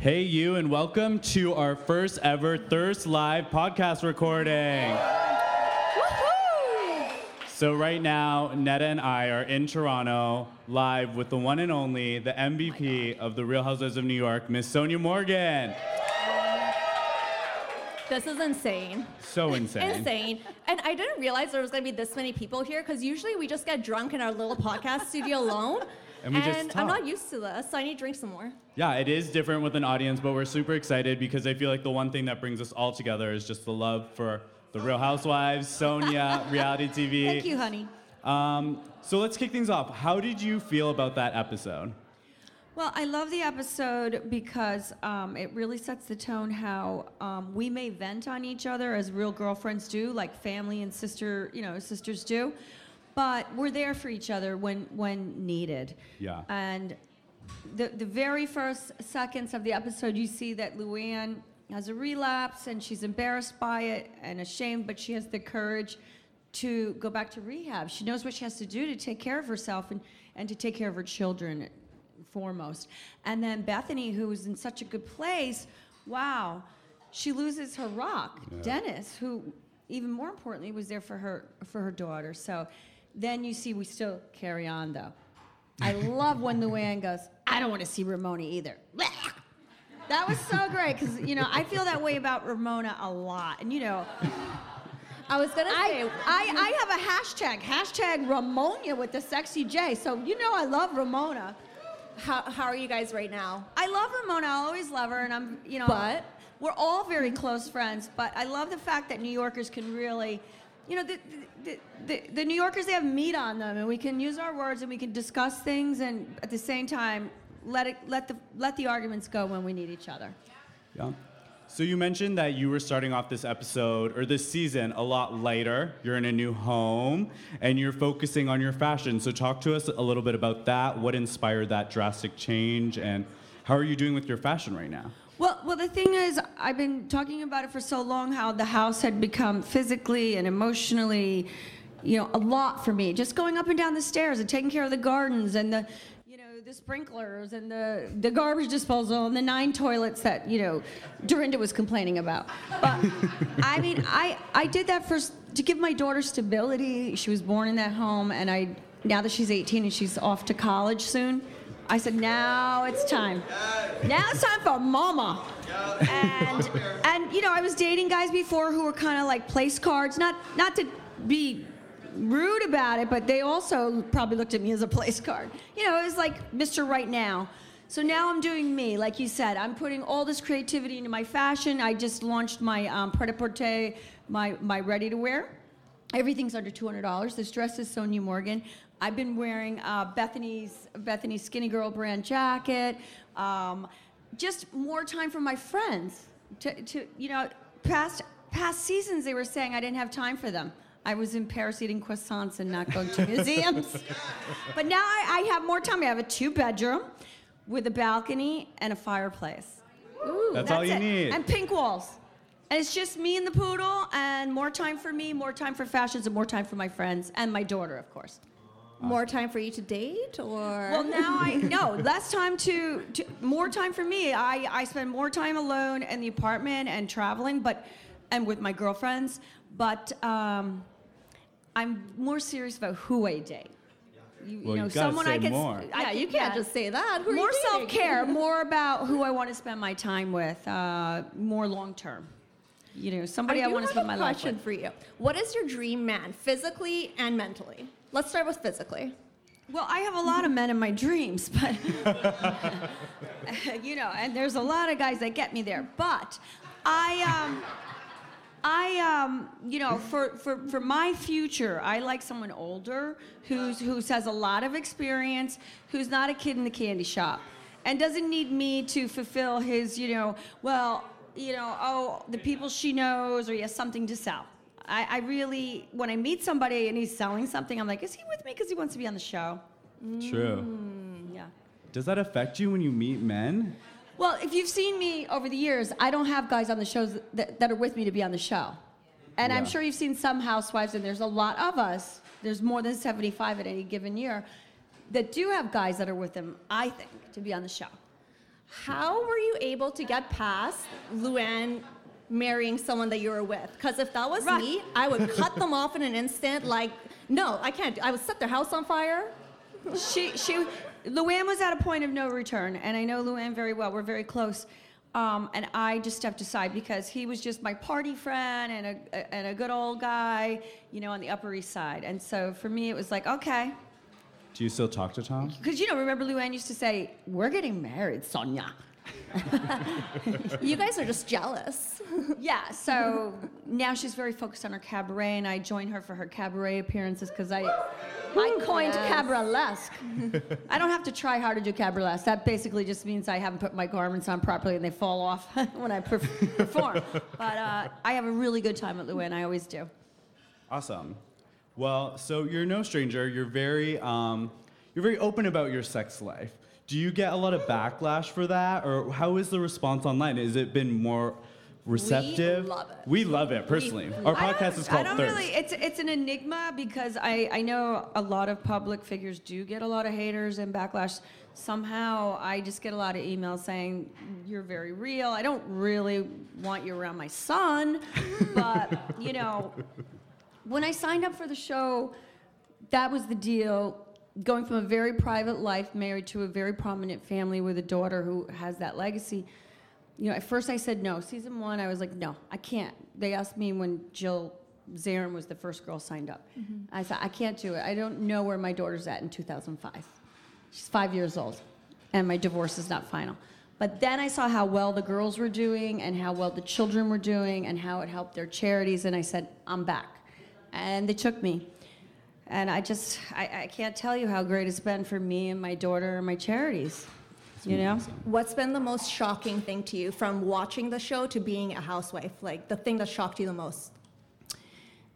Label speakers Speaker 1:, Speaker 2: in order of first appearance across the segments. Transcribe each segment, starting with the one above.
Speaker 1: Hey, you, and welcome to our first ever Thirst Live podcast recording. So, right now, Netta and I are in Toronto live with the one and only, the oh MVP of the Real Housewives of New York, Miss Sonja Morgan.
Speaker 2: This is insane.
Speaker 1: So insane.
Speaker 2: Insane. And I didn't realize there was going to be this many people here because usually we just get drunk in our little podcast studio alone.
Speaker 1: And we just
Speaker 2: I'm not used to this, so I need to drink some more.
Speaker 1: Yeah, it is different with an audience, but we're super excited because I feel like the one thing that brings us all together is just the love for the Real Housewives, Sonja, reality TV.
Speaker 3: Thank you, honey.
Speaker 1: Um, so let's kick things off. How did you feel about that episode?
Speaker 3: Well, I love the episode because um, it really sets the tone how um, we may vent on each other as real girlfriends do, like family and sister, you know, sisters do. But we're there for each other when when needed.
Speaker 1: Yeah.
Speaker 3: And the the very first seconds of the episode, you see that Luann has a relapse and she's embarrassed by it and ashamed, but she has the courage to go back to rehab. She knows what she has to do to take care of herself and, and to take care of her children foremost. And then Bethany, who was in such a good place, wow, she loses her rock. Dennis, who even more importantly was there for her for her daughter. So then you see we still carry on though. I love when Luann goes, I don't want to see Ramona either. That was so great because you know I feel that way about Ramona a lot, and you know
Speaker 2: I was going to say,
Speaker 3: I, I I have a hashtag hashtag Ramona with the sexy J, so you know I love Ramona.
Speaker 2: how, how are you guys right now?
Speaker 3: I love Ramona. I always love her, and I'm you know.
Speaker 2: But?
Speaker 3: we're all very close friends. But I love the fact that New Yorkers can really, you know, the the, the, the New Yorkers they have meat on them, and we can use our words and we can discuss things, and at the same time let it let the let the arguments go when we need each other.
Speaker 1: Yeah. So you mentioned that you were starting off this episode or this season a lot lighter. You're in a new home and you're focusing on your fashion. So talk to us a little bit about that. What inspired that drastic change and how are you doing with your fashion right now?
Speaker 3: Well, well, the thing is, I've been talking about it for so long. How the house had become physically and emotionally, you know, a lot for me. Just going up and down the stairs and taking care of the gardens and the, you know, the sprinklers and the the garbage disposal and the nine toilets that you know, Dorinda was complaining about. But I mean, I I did that first to give my daughter stability. She was born in that home, and I now that she's 18 and she's off to college soon. I said, now it's time. Now it's time for mama. And and you know, I was dating guys before who were kind of like place cards. Not not to be rude about it, but they also probably looked at me as a place card. You know, it was like Mr. Right Now. So now I'm doing me, like you said. I'm putting all this creativity into my fashion. I just launched my um, pret-a-porter, my my ready to wear. Everything's under two hundred dollars. This dress is Sonja Morgan. I've been wearing uh, Bethany's Bethany's Skinnygirl brand jacket. Um, just more time for my friends. To, to you know, past past seasons they were saying I didn't have time for them. I was in Paris eating croissants and not going to museums. but now I, I have more time. I have a two bedroom with a balcony and a fireplace.
Speaker 2: Ooh,
Speaker 1: That's, all you
Speaker 3: it.
Speaker 1: need.
Speaker 3: And pink walls. And it's just me and the poodle, and more time for me, more time for fashions, and more time for my friends, and my daughter, of course.
Speaker 2: More time for you to date, or
Speaker 3: Well, now I no less time to, to more time for me. I, I spend more time alone in the apartment and traveling, but and with my girlfriends. But um, I'm more serious about who I date. You,
Speaker 1: Well,
Speaker 3: know,
Speaker 1: you
Speaker 3: someone
Speaker 1: say
Speaker 3: I can.
Speaker 1: more.
Speaker 3: I
Speaker 2: yeah, you can't
Speaker 3: yeah.
Speaker 2: just say that. Who
Speaker 3: more self care, more about who I want to spend my time with, uh, more long term. You know, somebody I,
Speaker 2: do
Speaker 3: want to spend my life
Speaker 2: question
Speaker 3: with.
Speaker 2: for you. What is your dream man, physically and mentally? Let's start with physically.
Speaker 3: Well, I have a lot of men in my dreams, but you know, and there's a lot of guys that get me there. But I, um, I, um, you know, for, for, for my future, I like someone older who's who has a lot of experience, who's not a kid in the candy shop, and doesn't need me to fulfill his, you know, well, you know, oh, the people she knows, or he has something to sell. I, I really, when I meet somebody and he's selling something, I'm like, is he with me because he wants to be on the show?
Speaker 1: True.
Speaker 3: Mm, yeah.
Speaker 1: Does that affect you when you meet men?
Speaker 3: Well, if you've seen me over the years, I don't have guys on the shows that, that are with me to be on the show. And I'm sure you've seen some housewives, and there's a lot of us, there's more than 75 at any given year, that do have guys that are with them, I think, to be on the show.
Speaker 2: How were you able to get past Luann marrying someone that you were with? Because if that was
Speaker 3: Right.
Speaker 2: me, I would cut them off in an instant. Like, no, I can't. I would set their house on fire.
Speaker 3: she she Luann was at a point of no return, and I know Luann very well. We're very close. Um, and I just stepped aside because he was just my party friend and a, and a good old guy, you know, on the Upper East Side. And so for me, it was like, okay.
Speaker 1: Do you still talk to Tom?
Speaker 3: Because, you know, remember Luann used to say, we're getting married, Sonja.
Speaker 2: You guys are just jealous.
Speaker 3: Yeah, so now she's very focused on her cabaret, and I join her for her cabaret appearances because I, I coined
Speaker 2: Yes.
Speaker 3: cabaret-lesque. I don't have to try hard to do cabaret-lesque. That basically just means I haven't put my garments on properly and they fall off when I perform. But uh, I have a really good time at Luann. I always do.
Speaker 1: Awesome. Well, so you're no stranger. You're very, um, you're very open about your sex life. Do you get a lot of backlash for that, or how is the response online? Has it been more receptive?
Speaker 2: love it.
Speaker 1: We love it personally. Our podcast is called
Speaker 3: I don't
Speaker 1: Thirst.
Speaker 3: really. It's it's an enigma because I I know a lot of public figures do get a lot of haters and backlash. Somehow I just get a lot of emails saying you're very real. I don't really want you around my son, but you know, when I signed up for the show, that was the deal. Going from a very private life, married to a very prominent family with a daughter who has that legacy. You know, at first I said no. Season one, I was like, no, I can't. They asked me when Jill Zarin was the first girl signed up. Mm-hmm. I said, I can't do it. I don't know where my daughter's at in 2005. She's five years old, and my divorce is not final. But then I saw how well the girls were doing, and how well the children were doing, and how it helped their charities, and I said, I'm back. And they took me. And I just, I, I can't tell you how great it's been for me and my daughter and my charities. You know?
Speaker 2: What's been the most shocking thing to you from watching the show to being a housewife? Like the thing that shocked you the most?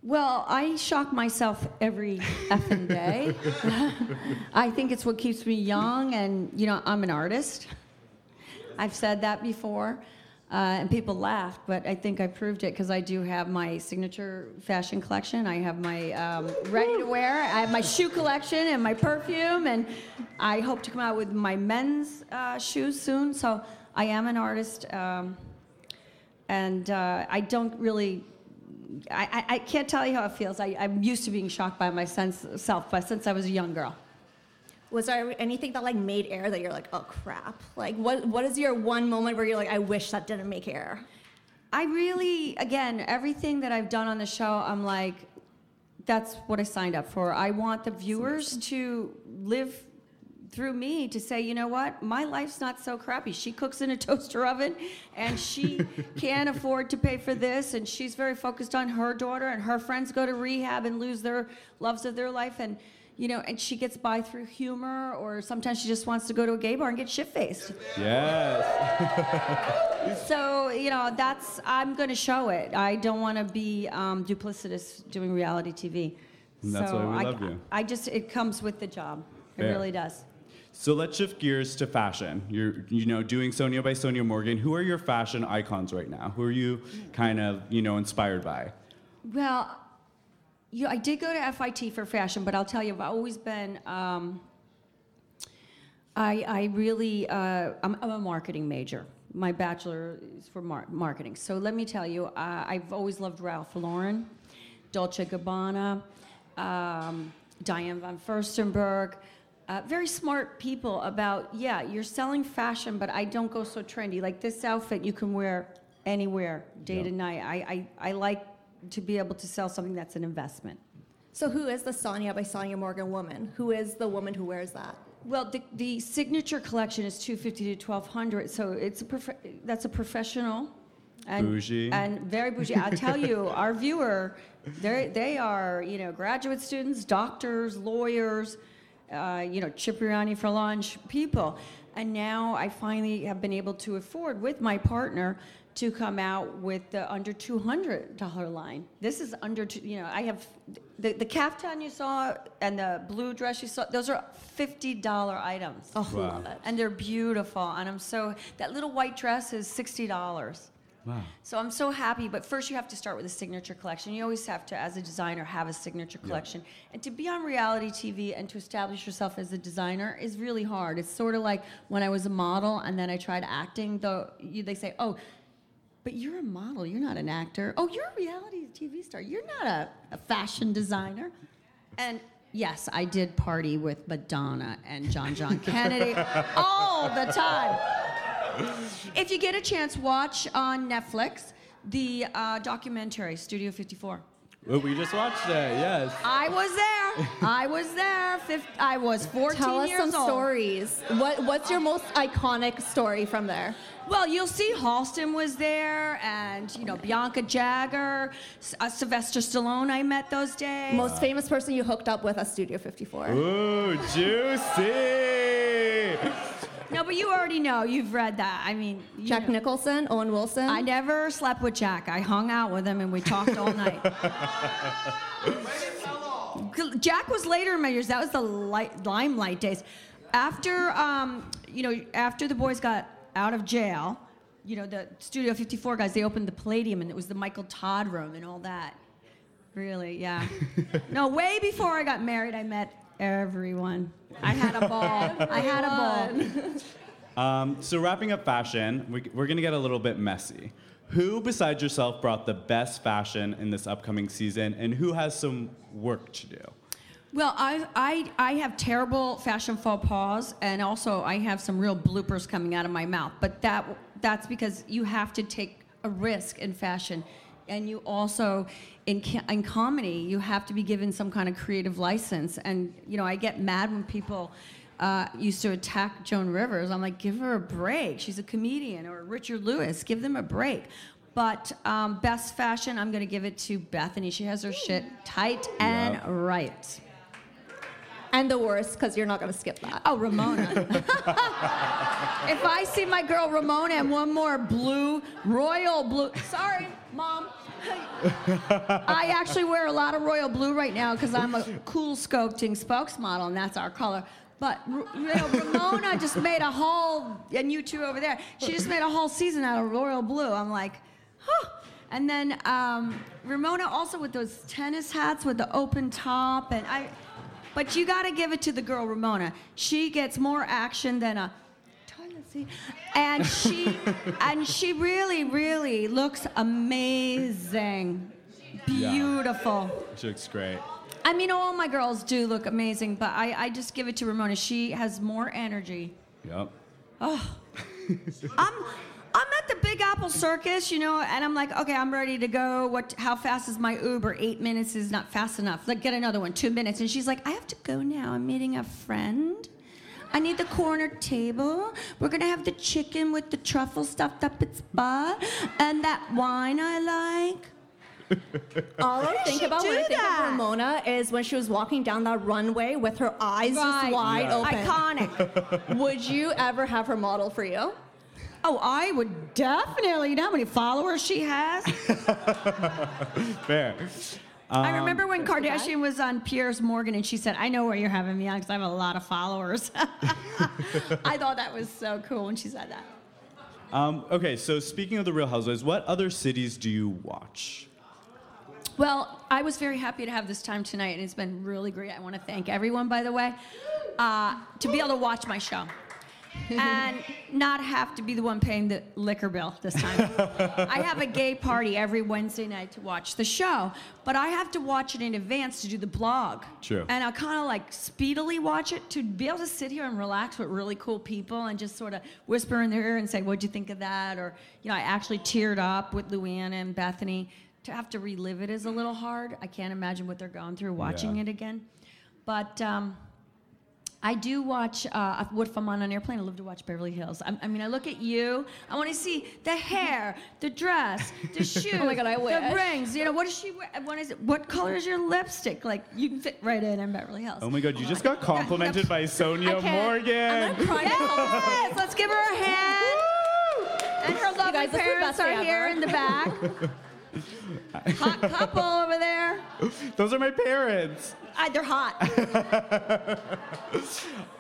Speaker 3: Well, I shock myself every effing day. I think it's what keeps me young, and you know, I'm an artist. I've said that before, uh, and people laughed, but I think I proved it because I do have my signature fashion collection. I have my um, ready to wear. I have my shoe collection and my perfume, and I hope to come out with my men's uh, shoes soon. So I am an artist, um, and uh, I don't really I, I, can't tell you how it feels. I, I'm used to being shocked by my sense, self, but since I was a young girl.
Speaker 2: Was there anything that like made air that you're like, oh crap? Like what what is your one moment where you're like, I wish that didn't make air?
Speaker 3: I really, again, everything that I've done on the show, I'm like, that's what I signed up for. I want the viewers to live through me to say, you know what, my life's not so crappy. She cooks in a toaster oven and she can't afford to pay for this and she's very focused on her daughter and her friends go to rehab and lose their loves of their life and you know, and she gets by through humor or sometimes she just wants to go to a gay bar and get shit faced.
Speaker 1: Yes.
Speaker 3: So, you know, that's, I'm going to show it. I don't want to be um, duplicitous doing reality TV.
Speaker 1: And that's
Speaker 3: so
Speaker 1: why we
Speaker 3: I,
Speaker 1: love you.
Speaker 3: I just, it comes with the job. It
Speaker 1: Fair.
Speaker 3: really does.
Speaker 1: So let's shift gears to fashion. You're, you know, doing Sonja by Sonja Morgan. Who are your fashion icons right now? Who are you kind of, you know, inspired by?
Speaker 3: Well, you, I did go to FIT for fashion, but I'll tell you, I've always been. Um, I, I really, uh, I'm, I'm a marketing major. My bachelor is for mar- marketing. So let me tell you, uh, I've always loved Ralph Lauren, Dolce Gabbana, um, Diane von Furstenberg. Uh, very smart people about, yeah, you're selling fashion, but I don't go so trendy. Like this outfit, you can wear anywhere, day to night. I, I, I like to be able to sell something that's an investment.
Speaker 2: So who is the Sonja by Sonja Morgan woman? Who is the woman who wears that?
Speaker 3: Well, the, the signature collection is 250 to 1200, so it's a prof- that's a professional. And,
Speaker 1: Bougie.
Speaker 3: And very bougie. I'll tell you, our viewer, they they are, you know, graduate students, doctors, lawyers, uh, you know, Cipriani for lunch people. And now I finally have been able to afford, with my partner, to come out with the under $200 line. This is under, two, you know, I have the, the caftan you saw and the blue dress you saw, those are $50 items.
Speaker 2: Oh,
Speaker 1: Wow.
Speaker 2: love it.
Speaker 3: And they're beautiful. And I'm so, that little white dress is $60.
Speaker 1: Wow.
Speaker 3: So I'm so happy, but first you have to start with a signature collection. You always have to, as a designer, have a signature collection. And to be on reality TV and to establish yourself as a designer is really hard. It's sort of like when I was a model and then I tried acting. Though they say, "Oh, but you're a model. You're not an actor. Oh, you're a reality TV star. You're not a, a fashion designer." And yes, I did party with Madonna and John John Kennedy all the time. If you get a chance, watch on Netflix the uh, documentary Studio 54.
Speaker 1: Well, we just watched that. Yes.
Speaker 3: I was there. I was there. Fif- I was 14
Speaker 2: Tell us
Speaker 3: years
Speaker 2: some
Speaker 3: old.
Speaker 2: stories. What What's your most iconic story from there?
Speaker 3: Well, you'll see Halston was there, and you know Bianca Jagger, S- uh, Sylvester Stallone. I met those days.
Speaker 2: Most famous person you hooked up with at Studio 54.
Speaker 1: Ooh, juicy.
Speaker 3: No, but you already know. You've read that. I mean, you
Speaker 2: Jack
Speaker 3: know.
Speaker 2: Nicholson, Owen Wilson.
Speaker 3: I never slept with Jack. I hung out with him and we talked all night. Jack was later in my years. That was the light, limelight days. After, um, you know, after the boys got out of jail, you know, the Studio 54 guys, they opened the Palladium and it was the Michael Todd room and all that. Really, yeah. no, way before I got married, I met everyone. I had a ball. I had a ball.
Speaker 1: Um, so wrapping up fashion, we, we're gonna get a little bit messy. Who besides yourself brought the best fashion in this upcoming season, and who has some work to do?
Speaker 3: Well, I, I, I have terrible fashion faux pas, and also I have some real bloopers coming out of my mouth. But that, that's because you have to take a risk in fashion. And you also, in, in comedy, you have to be given some kind of creative license. And, you know, I get mad when people uh, used to attack Joan Rivers. I'm like, give her a break. She's a comedian. Or Richard Lewis, give them a break. But um, best fashion, I'm going to give it to Bethany. She has her shit tight and
Speaker 1: Yep.
Speaker 3: right.
Speaker 2: and the worst, because you're not going to skip that.
Speaker 3: Oh, Ramona. if I see my girl Ramona and one more blue, royal blue. Sorry, mom. I actually wear a lot of royal blue right now because I'm a CoolSculpting spokesmodel, and that's our color. But you know, Ramona just made a whole, and you two over there, she just made a whole season out of royal blue. I'm like, huh. And then um, Ramona also with those tennis hats with the open top, and I. But you got to give it to the girl Ramona. She gets more action than a seat, and she and she really, really looks amazing, beautiful.
Speaker 1: She looks great.
Speaker 3: I mean, all my girls do look amazing, but I, I just give it to Ramona. She has more energy.
Speaker 1: Yep. Oh.
Speaker 3: I'm I'm at the Big Apple Circus, you know, and I'm like, okay, I'm ready to go. What? How fast is my Uber? Eight minutes is not fast enough. Like, get another one. Two minutes. And she's like, I have to go now. I'm meeting a friend. I need the corner table. We're gonna have the chicken with the truffle stuffed up its butt, and that wine I like.
Speaker 2: All I think about when I think
Speaker 3: that?
Speaker 2: of Ramona is when she was walking down that runway with her eyes
Speaker 3: Right.
Speaker 2: just wide
Speaker 1: Yeah.
Speaker 2: open.
Speaker 3: Iconic.
Speaker 2: Would you ever have her model for you?
Speaker 3: oh, I would definitely. You know how many followers she has?
Speaker 1: Fair.
Speaker 3: I
Speaker 1: Um,
Speaker 3: remember when Kardashian was on Piers Morgan and she said, I know where you're having me on because I have a lot of followers. I thought that was so cool when she said that.
Speaker 1: Um, okay, so speaking of the Real Housewives, what other cities do you watch?
Speaker 3: Well, I was very happy to have this time tonight, and it's been really great. I want to thank everyone, by the way, uh, to be able to watch my show and not have to be the one paying the liquor bill this time. I have a gay party every Wednesday night to watch the show, but I have to watch it in advance to do the blog.
Speaker 1: True.
Speaker 3: And I kind of like speedily watch it to be able to sit here and relax with really cool people and just sort of whisper in their ear and say, "What'd you think of that?" Or you know, I actually teared up with Luanna and Bethany. To have to relive it is a little hard. I can't imagine what they're going through watching
Speaker 1: Yeah.
Speaker 3: it again. But um, I do watch. Uh, what if I'm on an airplane? I love to watch Beverly Hills. I, I mean, I look at you. I want to see the hair, the dress, the shoes.
Speaker 2: Oh my God, I wish.
Speaker 3: The rings. You know, what does she wear? What is it? What color is your lipstick? Like you can fit right in in Beverly Hills.
Speaker 1: Oh my god, you just got complimented by
Speaker 2: Sonja
Speaker 1: Morgan.
Speaker 2: I'm gonna cry.
Speaker 3: Yes, let's give her a hand. And her lovely
Speaker 2: guys, this is the
Speaker 3: parents are here in the back. Hot couple over there.
Speaker 1: Those are my parents.
Speaker 3: Uh, they're hot.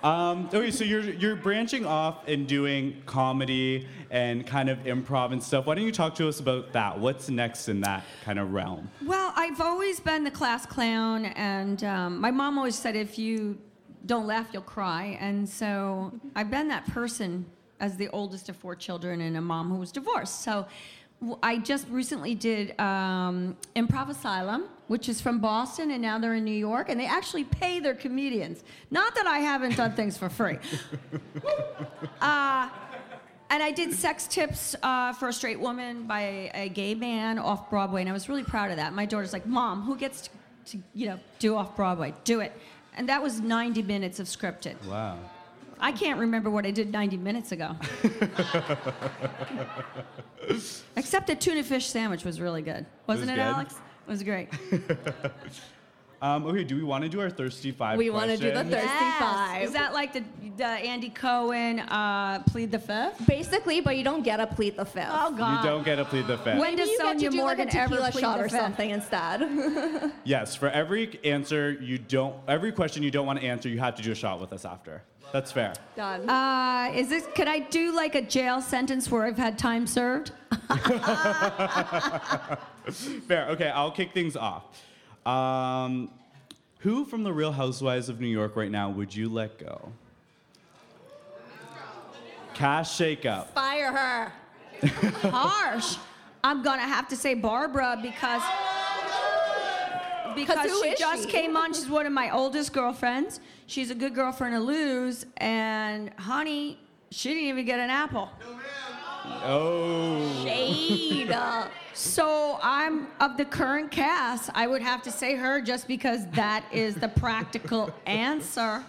Speaker 1: Um, okay, so you're you're branching off and doing comedy and kind of improv and stuff. Why don't you talk to us about that? What's next in that kind of realm?
Speaker 3: Well, I've always been the class clown, and um, my mom always said if you don't laugh, you'll cry. And so I've been that person as the oldest of four children and a mom who was divorced. So I just recently did um, Improv Asylum, which is from Boston, and now they're in New York, and they actually pay their comedians. Not that I haven't done things for free. Uh, and I did sex tips uh, for a straight woman by a, a gay man off Broadway, and I was really proud of that. My daughter's like, "Mom, who gets to, to you know do off Broadway? Do it." And that was 90 minutes of scripted.
Speaker 1: Wow.
Speaker 3: I can't remember what I did 90 minutes ago. Except the tuna fish sandwich was really good, wasn't
Speaker 1: was
Speaker 3: it? Alex? It was great.
Speaker 1: Um, okay, do we want to do our thirsty five?
Speaker 2: We wanna do the
Speaker 1: questions?
Speaker 2: Thirsty
Speaker 3: Yes.
Speaker 2: Five.
Speaker 3: Is that like the, the Andy Cohen uh, plead the fifth?
Speaker 2: Basically, but you don't get a plead the fifth.
Speaker 3: Oh God!
Speaker 1: You don't get to plead the fifth.
Speaker 3: When
Speaker 2: Maybe
Speaker 3: does
Speaker 2: you get
Speaker 3: Sonja
Speaker 2: to do
Speaker 3: Morgan
Speaker 2: like a
Speaker 3: ever
Speaker 2: tequila
Speaker 3: plead
Speaker 2: shot
Speaker 3: the
Speaker 2: or
Speaker 3: fifth?
Speaker 2: something instead.
Speaker 1: Yes, for every answer you don't, every question you don't want to answer, you have to do a shot with us after. That's fair.
Speaker 2: Done.
Speaker 3: Uh, is this? Could I do like a jail sentence where I've had time served?
Speaker 1: Fair. Okay, I'll kick things off. Um, who from the Real Housewives of New York right now would you let go? Cash shakeup.
Speaker 2: Fire her.
Speaker 3: Harsh. I'm gonna have to say Barbara because because
Speaker 2: who
Speaker 3: she
Speaker 2: is
Speaker 3: just
Speaker 2: she?
Speaker 3: came on. She's one of my oldest girlfriends. She's a good girlfriend to lose, and honey, she didn't even get an apple.
Speaker 1: Oh.
Speaker 2: Shade.
Speaker 3: So I'm of the current cast. I would have to say her just because that is the practical answer.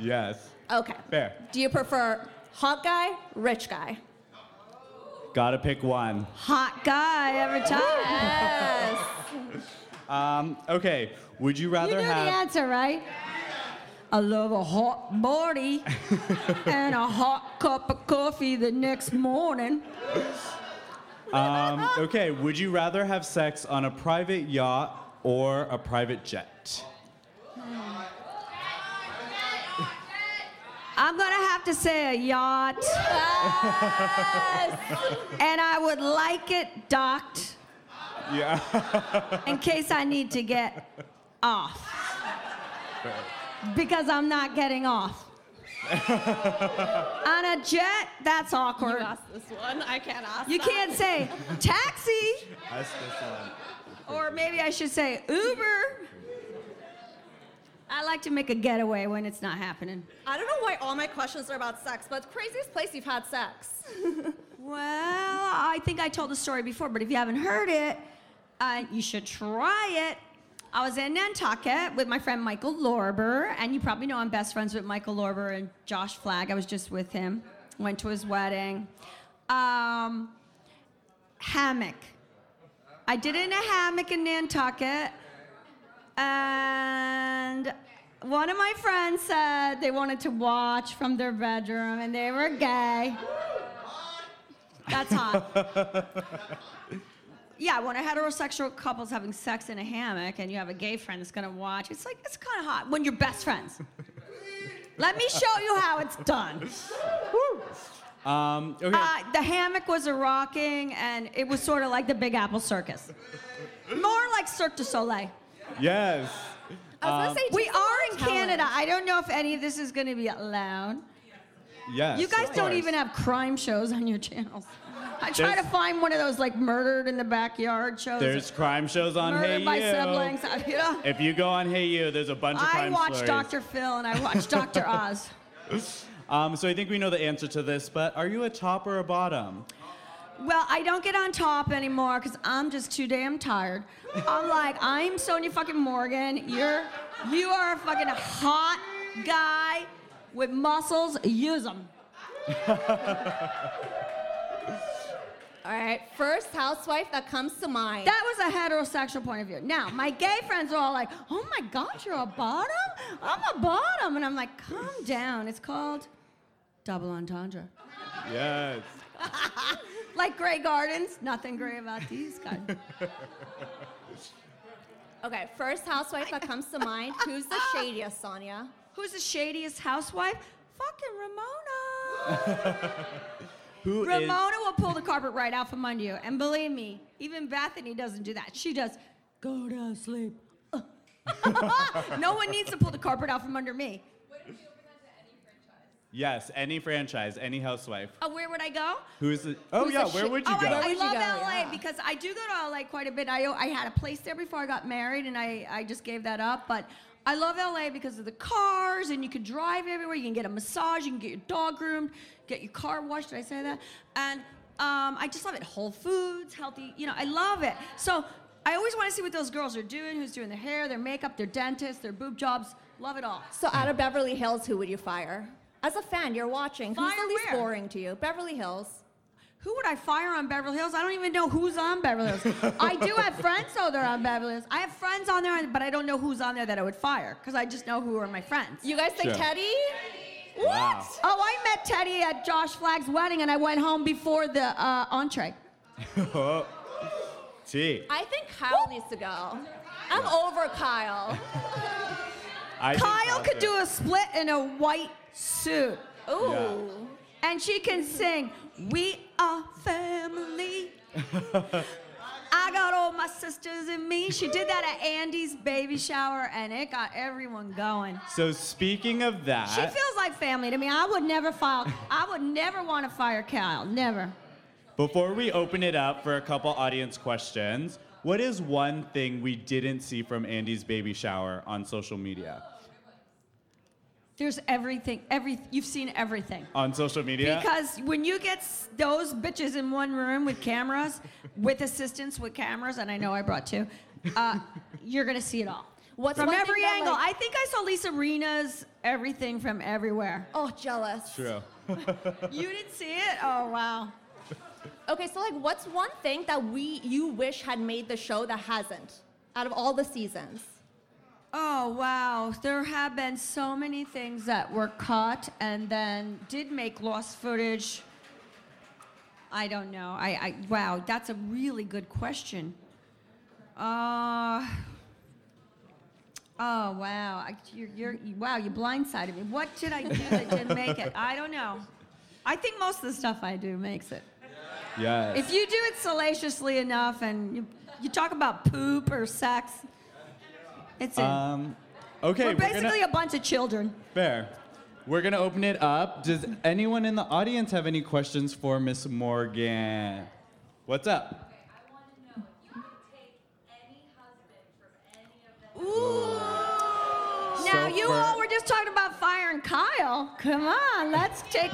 Speaker 1: Yes.
Speaker 2: okay.
Speaker 1: Fair.
Speaker 2: Do you prefer hot guy, rich guy?
Speaker 1: Gotta pick one.
Speaker 3: Hot guy every time.
Speaker 2: Yes.
Speaker 1: Um, okay. Would you rather You
Speaker 3: know the answer, right? I love a hot body and a hot cup of coffee the next morning.
Speaker 1: Um, okay. Would you rather have sex on a private yacht or a private jet?
Speaker 3: I'm gonna have to say a yacht, Yes! and I would like it docked
Speaker 1: Yeah.
Speaker 3: in case I need to get off. Because I'm not getting off. On a jet, that's awkward.
Speaker 2: You asked this one. I can't ask.
Speaker 3: You can't say taxi,
Speaker 1: That's this one.
Speaker 3: or maybe I should say Uber. I like to make a getaway when it's not happening.
Speaker 2: I don't know why all my questions are about sex, but craziest place you've had sex.
Speaker 3: Well, I think I told the story before, but if you haven't heard it, uh, you should try it. I was in Nantucket with my friend Michael Lorber, and you probably know I'm best friends with Michael Lorber and Josh Flagg. I was just with him, went to his wedding. Um, hammock. I did it in a hammock in Nantucket, and one of my friends said they wanted to watch from their bedroom, and they were gay. That's hot. yeah, when a heterosexual couple's having sex in a hammock and you have a gay friend that's gonna watch, it's like, it's kind of hot when you're best friends. Let me show you how it's done.
Speaker 1: Um, okay.
Speaker 3: Uh, the hammock was a rocking, and it was sort of like the Big Apple Circus. More like Cirque du Soleil.
Speaker 1: yes.
Speaker 2: I was
Speaker 1: Um,
Speaker 2: gonna say
Speaker 3: We are in
Speaker 2: talent.
Speaker 3: Canada. I don't know if any of this is gonna be allowed.
Speaker 1: Yes.
Speaker 3: You guys don't
Speaker 1: course.
Speaker 3: even have crime shows on your channels. I try to find one of those like murdered in the backyard shows.
Speaker 1: There's crime shows on
Speaker 3: murdered
Speaker 1: Hey
Speaker 3: by
Speaker 1: You.
Speaker 3: siblings. You know,
Speaker 1: If you go on hayu, there's a bunch of
Speaker 3: I
Speaker 1: crime
Speaker 3: watch
Speaker 1: stories.
Speaker 3: Dr. Phil and I watch Dr. Oz.
Speaker 1: Um, so I think we know the answer to this, but are you a top or a bottom?
Speaker 3: Well, I don't get on top anymore because I'm just too damn tired. I'm like, I'm Sonja fucking Morgan. You're, you are a fucking hot guy with muscles. Use them.
Speaker 2: All right, first housewife that comes to mind.
Speaker 3: That was a heterosexual point of view. Now, my gay friends are all like, oh my God, you're a bottom? I'm a bottom. And I'm like, calm down. It's called double entendre.
Speaker 1: Yes.
Speaker 3: like Grey Gardens. Nothing gray about these guys.
Speaker 2: Okay, first housewife that comes to mind. Who's the shadiest, Sonja?
Speaker 3: Who's the shadiest housewife? Fucking Ramona.
Speaker 1: Who is-
Speaker 3: Ramona will pull the carpet right out from under you. And believe me, even Bethany doesn't do that. She does, go to sleep. no one needs to pull the carpet out from under me.
Speaker 1: Yes, any franchise, any housewife.
Speaker 3: Uh, where would I go?
Speaker 1: Who's the? Oh
Speaker 2: Who's
Speaker 1: yeah,
Speaker 2: the
Speaker 1: where
Speaker 2: shi-
Speaker 1: would you
Speaker 3: oh,
Speaker 1: go?
Speaker 3: I, I love
Speaker 2: go?
Speaker 3: LA
Speaker 2: Yeah.
Speaker 3: because I do go to LA quite a bit. I, I had a place there before I got married, and I, I just gave that up. But I love LA because of the cars, and you can drive everywhere. You can get a massage, you can get your dog groomed, get your car washed. Did I say that? And um, I just love it. Whole Foods, healthy. You know, I love it. So I always want to see what those girls are doing. Who's doing their hair, their makeup, their dentist, their boob jobs. Love it all.
Speaker 2: So out of Beverly Hills, who would you fire? As a fan, you're watching.
Speaker 3: Fire Who's
Speaker 2: the least
Speaker 3: where?
Speaker 2: boring to you? Beverly Hills.
Speaker 3: Who would I fire on Beverly Hills? I don't even know who's on Beverly Hills. I do have friends, though, that are on Beverly Hills. I have friends on there, but I don't know who's on there that I would fire because I just know who are my friends.
Speaker 2: You guys think
Speaker 1: Sure.
Speaker 2: Teddi?
Speaker 1: Wow.
Speaker 3: Oh, I met Teddi at Josh Flagg's wedding, and I went home before the uh, entree.
Speaker 1: T.
Speaker 2: I think Kyle needs to go. I'm over Kyle.
Speaker 1: I
Speaker 3: Kyle could do a split in a white suit,
Speaker 2: Ooh.
Speaker 3: and she can sing "We Are Family." I got all my sisters in me. She did that at Andy's baby shower, and it got everyone going.
Speaker 1: So speaking of that,
Speaker 3: She feels like family to me. I would never file. I would never want to fire Kyle. Never.
Speaker 1: before we open it up for a couple audience questions, what is one thing we didn't see from Andy's baby shower on social media?
Speaker 3: There's everything. Every you've seen everything.
Speaker 1: On social media?
Speaker 3: Because when you get s- those bitches in one room with cameras, with assistants with cameras, and I know I brought two, uh, you're gonna see it all.
Speaker 2: What's
Speaker 3: from
Speaker 2: one thing
Speaker 3: every
Speaker 2: that,
Speaker 3: angle.
Speaker 2: like-
Speaker 3: I think I saw Lisa Rinna's everything from everywhere.
Speaker 2: Oh, jealous.
Speaker 1: True.
Speaker 3: you didn't see it? Oh wow.
Speaker 2: Okay, so like, what's one thing that we you wish had made the show that hasn't, out of all the seasons?
Speaker 3: Oh, wow. There have been so many things that were caught and then did make lost footage. I don't know. I, I wow, that's a really good question. Uh, oh, wow. I, you're, you're, wow, you blindsided me. What did I do that didn't make it? I don't know. I think most of the stuff I do makes it.
Speaker 1: Yes.
Speaker 3: If you do it salaciously enough and you, you talk about poop or sex, it's in.
Speaker 1: um, okay,
Speaker 3: We're
Speaker 1: we're
Speaker 3: basically
Speaker 1: gonna,
Speaker 3: a bunch of children.
Speaker 1: fair. We're gonna open it up. Does anyone in the audience have any questions for Miss Morgan? What's up?
Speaker 3: Now,
Speaker 1: So
Speaker 3: you
Speaker 1: for-
Speaker 3: all were just talking about firing Kyle. Come on, let's take.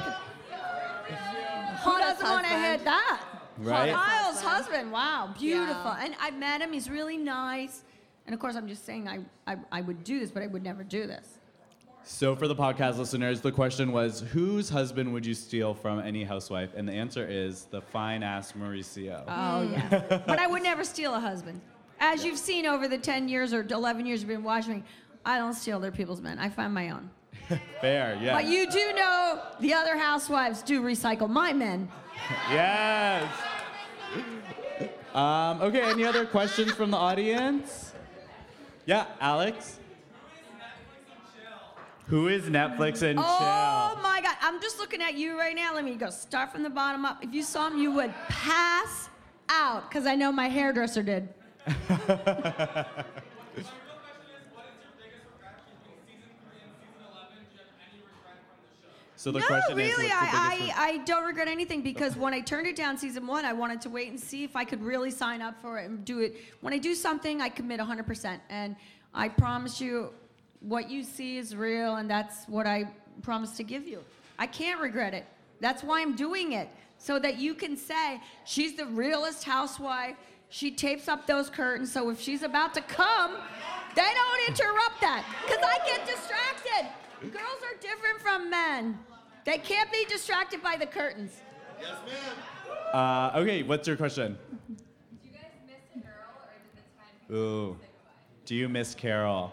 Speaker 3: Who doesn't want to
Speaker 2: husband.
Speaker 3: hit that?
Speaker 1: Right?
Speaker 3: Kyle's husband. Wow, beautiful.
Speaker 2: Yeah.
Speaker 3: And I met him. He's really nice. And of course, I'm just saying I, I, I would do this, but I would never do this.
Speaker 1: So for the podcast listeners, the question was, whose husband would you steal from any housewife? And the answer is the fine ass Mauricio.
Speaker 3: Oh, yeah. but I would never steal a husband. As you've seen over the 10 years or 11 years you've been watching me, I don't steal other people's men. I find my own.
Speaker 1: Fair, yeah.
Speaker 3: But you do know the other housewives do recycle my men.
Speaker 1: Yes. Um, okay, any other questions from the audience? Yeah, Alex? Who is Netflix and
Speaker 3: Oh
Speaker 1: chill?
Speaker 3: Oh my God. I'm just looking at you right now. Let me go start from the bottom up. If you saw him, you would pass out because I know my hairdresser did.
Speaker 1: So the
Speaker 3: no,
Speaker 1: question
Speaker 3: really,
Speaker 1: is, what's
Speaker 3: I, I, I don't regret anything because when I turned it down season one, I wanted to wait and see if I could really sign up for it and do it. When I do something, I commit 100%. And I promise you, what you see is real, and that's what I promise to give you. I can't regret it. That's why I'm doing it, so that you can say, she's the realest housewife. She tapes up those curtains, so if she's about to come, they don't interrupt that. Because I get distracted. Girls are different from men. They can't be distracted by the curtains. Yes, ma'am.
Speaker 1: Uh, okay, what's your question?
Speaker 4: Do you guys miss Carole or did the time
Speaker 1: Ooh. Do you miss Carole?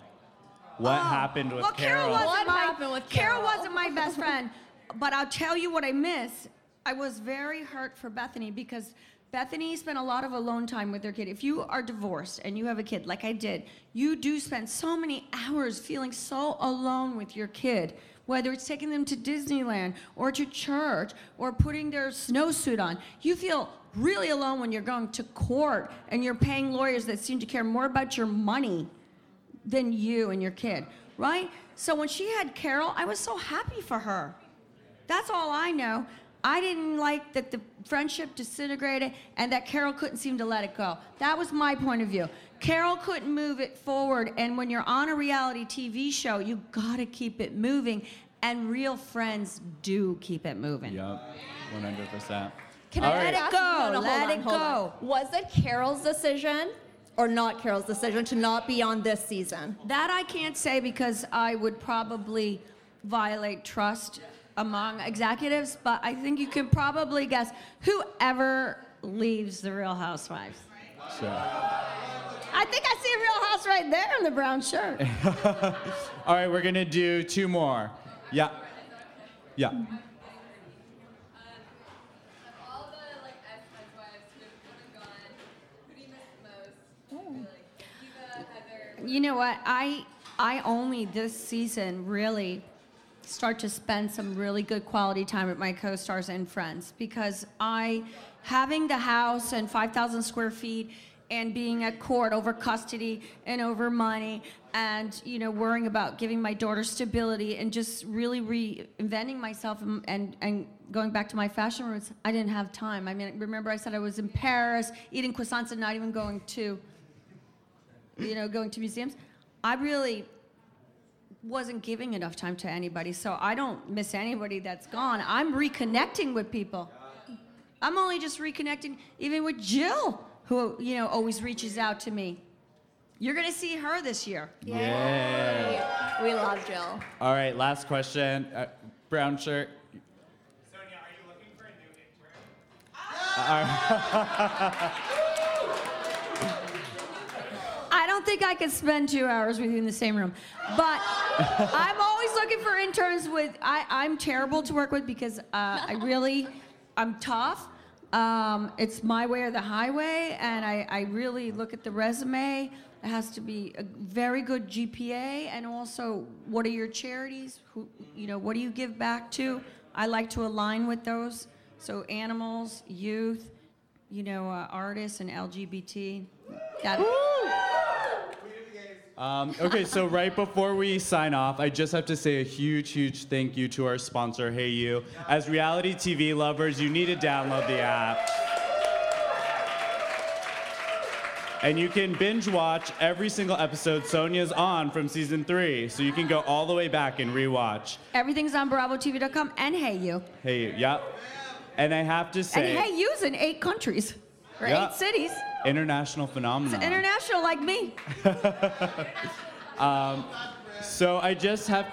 Speaker 1: What
Speaker 3: Oh,
Speaker 1: happened with
Speaker 3: well, Carole?
Speaker 1: Carole?
Speaker 3: wasn't
Speaker 2: What
Speaker 3: my,
Speaker 2: happened with
Speaker 3: Carole
Speaker 2: Carole?
Speaker 3: wasn't my best friend, but I'll tell you what I miss. I was very hurt for Bethany because Bethany spent a lot of alone time with her kid. If you are divorced and you have a kid, like I did, you do spend so many hours feeling so alone with your kid. Whether it's taking them to Disneyland or to church or putting their snowsuit on, you feel really alone when you're going to court and you're paying lawyers that seem to care more about your money than you and your kid, right? So when she had Carole, I was so happy for her. That's all I know. I didn't like that the friendship disintegrated and that Carole couldn't seem to let it go. That was my point of view. Carole couldn't move it forward, and when you're on a reality TV show, you gotta keep it moving, and real friends do keep it moving.
Speaker 1: Yep, 100%.
Speaker 2: Can
Speaker 1: All
Speaker 2: I
Speaker 1: right.
Speaker 3: Let it go,
Speaker 2: No, no,
Speaker 3: let
Speaker 2: on,
Speaker 3: it
Speaker 2: hold on.
Speaker 3: go.
Speaker 2: Was it Carole's decision or not Carole's decision to not be on this season?
Speaker 3: That I can't say because I would probably violate trust among executives, but I think you can probably guess whoever leaves the Real Housewives.
Speaker 1: Sure.
Speaker 3: I think I see a Real House right there in the brown shirt.
Speaker 1: All right, we're gonna do two more. Yeah. Yeah.
Speaker 4: Of all the like ex-housewives who have come and gone, who do you miss the most? Really? Eva, Heather.
Speaker 3: You know what? I I only this season really start to spend some really good quality time with my co-stars and friends because I having the house and 5,000 square feet and being at court over custody and over money and you know worrying about giving my daughter stability and just really reinventing myself and, and, and going back to my fashion roots i didn't have time i mean remember i said i was in paris eating croissants and not even going to you know, going to museums. I really wasn't giving enough time to anybody, so I don't miss anybody that's gone. I'm reconnecting with people. I'm only just reconnecting, even with Jill, who you know always reaches out to me. You're gonna see her this year.
Speaker 1: Yeah.
Speaker 2: We love Jill.
Speaker 1: All right, last question. Uh, brown shirt.
Speaker 5: Sonja, are you looking for a new intern?
Speaker 3: I don't think I could spend two hours with you in the same room, but I'm always looking for interns with. I, I'm terrible to work with because uh, I really, I'm tough. Um, it's my way or the highway, and I, I really look at the resume. It has to be a very good GPA, and also what are your charities? Who, you know, what do you give back to? I like to align with those. So animals, youth, you know, uh, artists, and LGBT.
Speaker 1: Um, okay, so right before we sign off, I just have to say a huge, huge thank you to our sponsor, hayu. As reality TV lovers, you need to download the app. And you can binge watch every single episode Sonja's on from season three. So you can go all the way back and rewatch.
Speaker 3: Everything's on BravoTV.com and hayu.
Speaker 1: Hey You, yep. And I have to
Speaker 3: And
Speaker 1: say,
Speaker 3: Hey You's in eight countries or
Speaker 1: Yeah.
Speaker 3: eight cities.
Speaker 1: International phenomenon.
Speaker 3: International like me.
Speaker 1: So I just have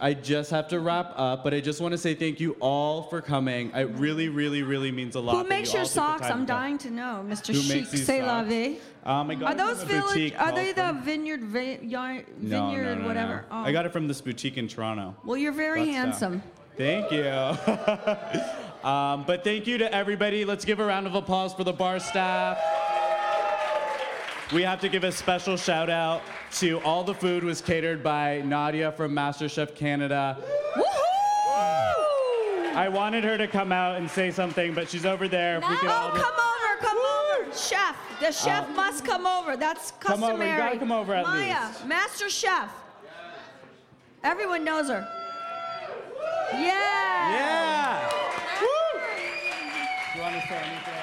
Speaker 1: I just have to wrap up, but I just want to say thank you all for coming. It really, really, really means a lot.
Speaker 3: Who makes
Speaker 1: you
Speaker 3: your
Speaker 1: all took the
Speaker 3: socks? I'm dying to know, Mr.
Speaker 1: Who
Speaker 3: Chic C'est La? Vie.
Speaker 1: Um, I got
Speaker 3: Are
Speaker 1: from
Speaker 3: those village? Are they
Speaker 1: called
Speaker 3: the Vineyard vi- Yar-
Speaker 1: No,
Speaker 3: Vineyard
Speaker 1: no, no, no.
Speaker 3: whatever? Oh.
Speaker 1: I got it from this boutique in Toronto.
Speaker 3: Well, you're very
Speaker 1: That's, uh,
Speaker 3: handsome.
Speaker 1: Thank you. um, but thank you to everybody. Let's give a round of applause for the bar staff. We have to give a special shout out to all the food was catered by Nadia from MasterChef Canada.
Speaker 3: Woohoo!
Speaker 1: I wanted her to come out and say something, but she's over there. If we could all
Speaker 3: Oh,
Speaker 1: just-
Speaker 3: come over, come over. Chef, the chef must come over. That's customary.
Speaker 1: Come over, you gotta come over at
Speaker 3: Maya,
Speaker 1: least.
Speaker 3: master chef. Everyone knows her. Yeah.
Speaker 1: Yeah! Woo! You want to say anything?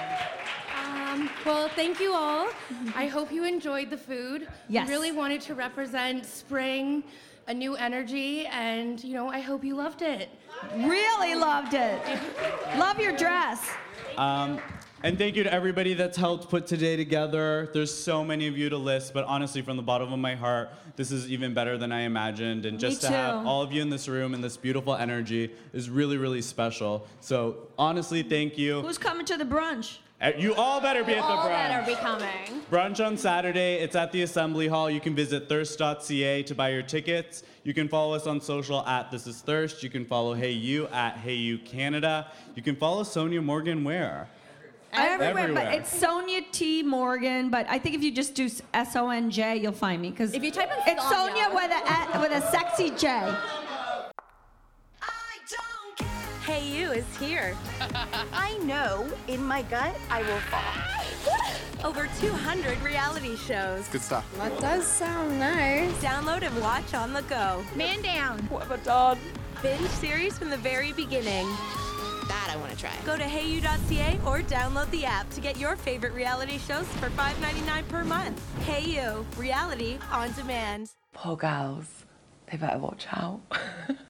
Speaker 6: Um, well, thank you all. I hope you enjoyed the food.
Speaker 3: Yes.
Speaker 6: We really wanted to represent spring, a new energy, and you know, I hope you loved it.
Speaker 3: Really loved it. Love your dress.
Speaker 1: Um, And thank you to everybody that's helped put today together. There's so many of you to list, but honestly, from the bottom of my heart, this is even better than I imagined. And just to have all of you in this room and this beautiful energy is really, really special. So honestly, thank you.
Speaker 3: Who's coming to the brunch?
Speaker 1: Uh, You all better be at the
Speaker 2: All
Speaker 1: brunch.
Speaker 2: better be coming.
Speaker 1: Brunch on Saturday. It's at the Assembly Hall. You can visit thirst.ca to buy your tickets. You can follow us on social at This Is Thirst. You can follow hayu at hayu Canada. You can follow Sonja Morgan where?
Speaker 3: Everywhere,
Speaker 1: Everywhere.
Speaker 3: but it's Sonja T. Morgan. But I think if you just do S O N J, you'll find me. Because
Speaker 2: If you type in
Speaker 3: it's
Speaker 2: Sonja-
Speaker 3: Sonja with a with a sexy J.
Speaker 7: hayu is here. I know in my gut I will fall. Over 200 reality shows.
Speaker 8: Good stuff.
Speaker 4: That does sound nice.
Speaker 7: Download and watch on the go.
Speaker 4: Man down.
Speaker 7: Binge series from the very beginning. That I want to try. Go to hayu.ca or download the app to get your favorite reality shows for $5.99 per month. hayu, reality on demand.
Speaker 9: Poor girls. They better watch out.